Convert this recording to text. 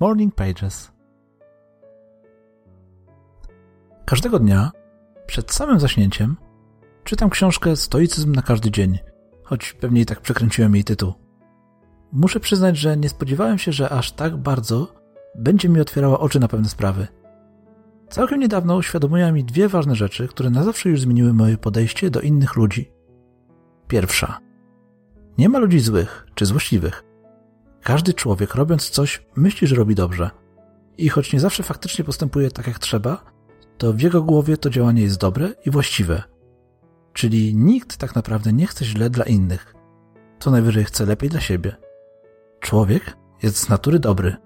Morning Pages. Każdego dnia, przed samym zaśnięciem, czytam książkę Stoicyzm na każdy dzień, choć pewnie i tak przekręciłem jej tytuł. Muszę przyznać, że nie spodziewałem się, że aż tak bardzo będzie mi otwierała oczy na pewne sprawy. Całkiem niedawno uświadomiła mi dwie ważne rzeczy, które na zawsze już zmieniły moje podejście do innych ludzi. Pierwsza. Nie ma ludzi złych czy złośliwych. Każdy człowiek, robiąc coś, myśli, że robi dobrze. I choć nie zawsze faktycznie postępuje tak, jak trzeba, to w jego głowie to działanie jest dobre i właściwe. Czyli nikt tak naprawdę nie chce źle dla innych. Co najwyżej chce lepiej dla siebie. Człowiek jest z natury dobry.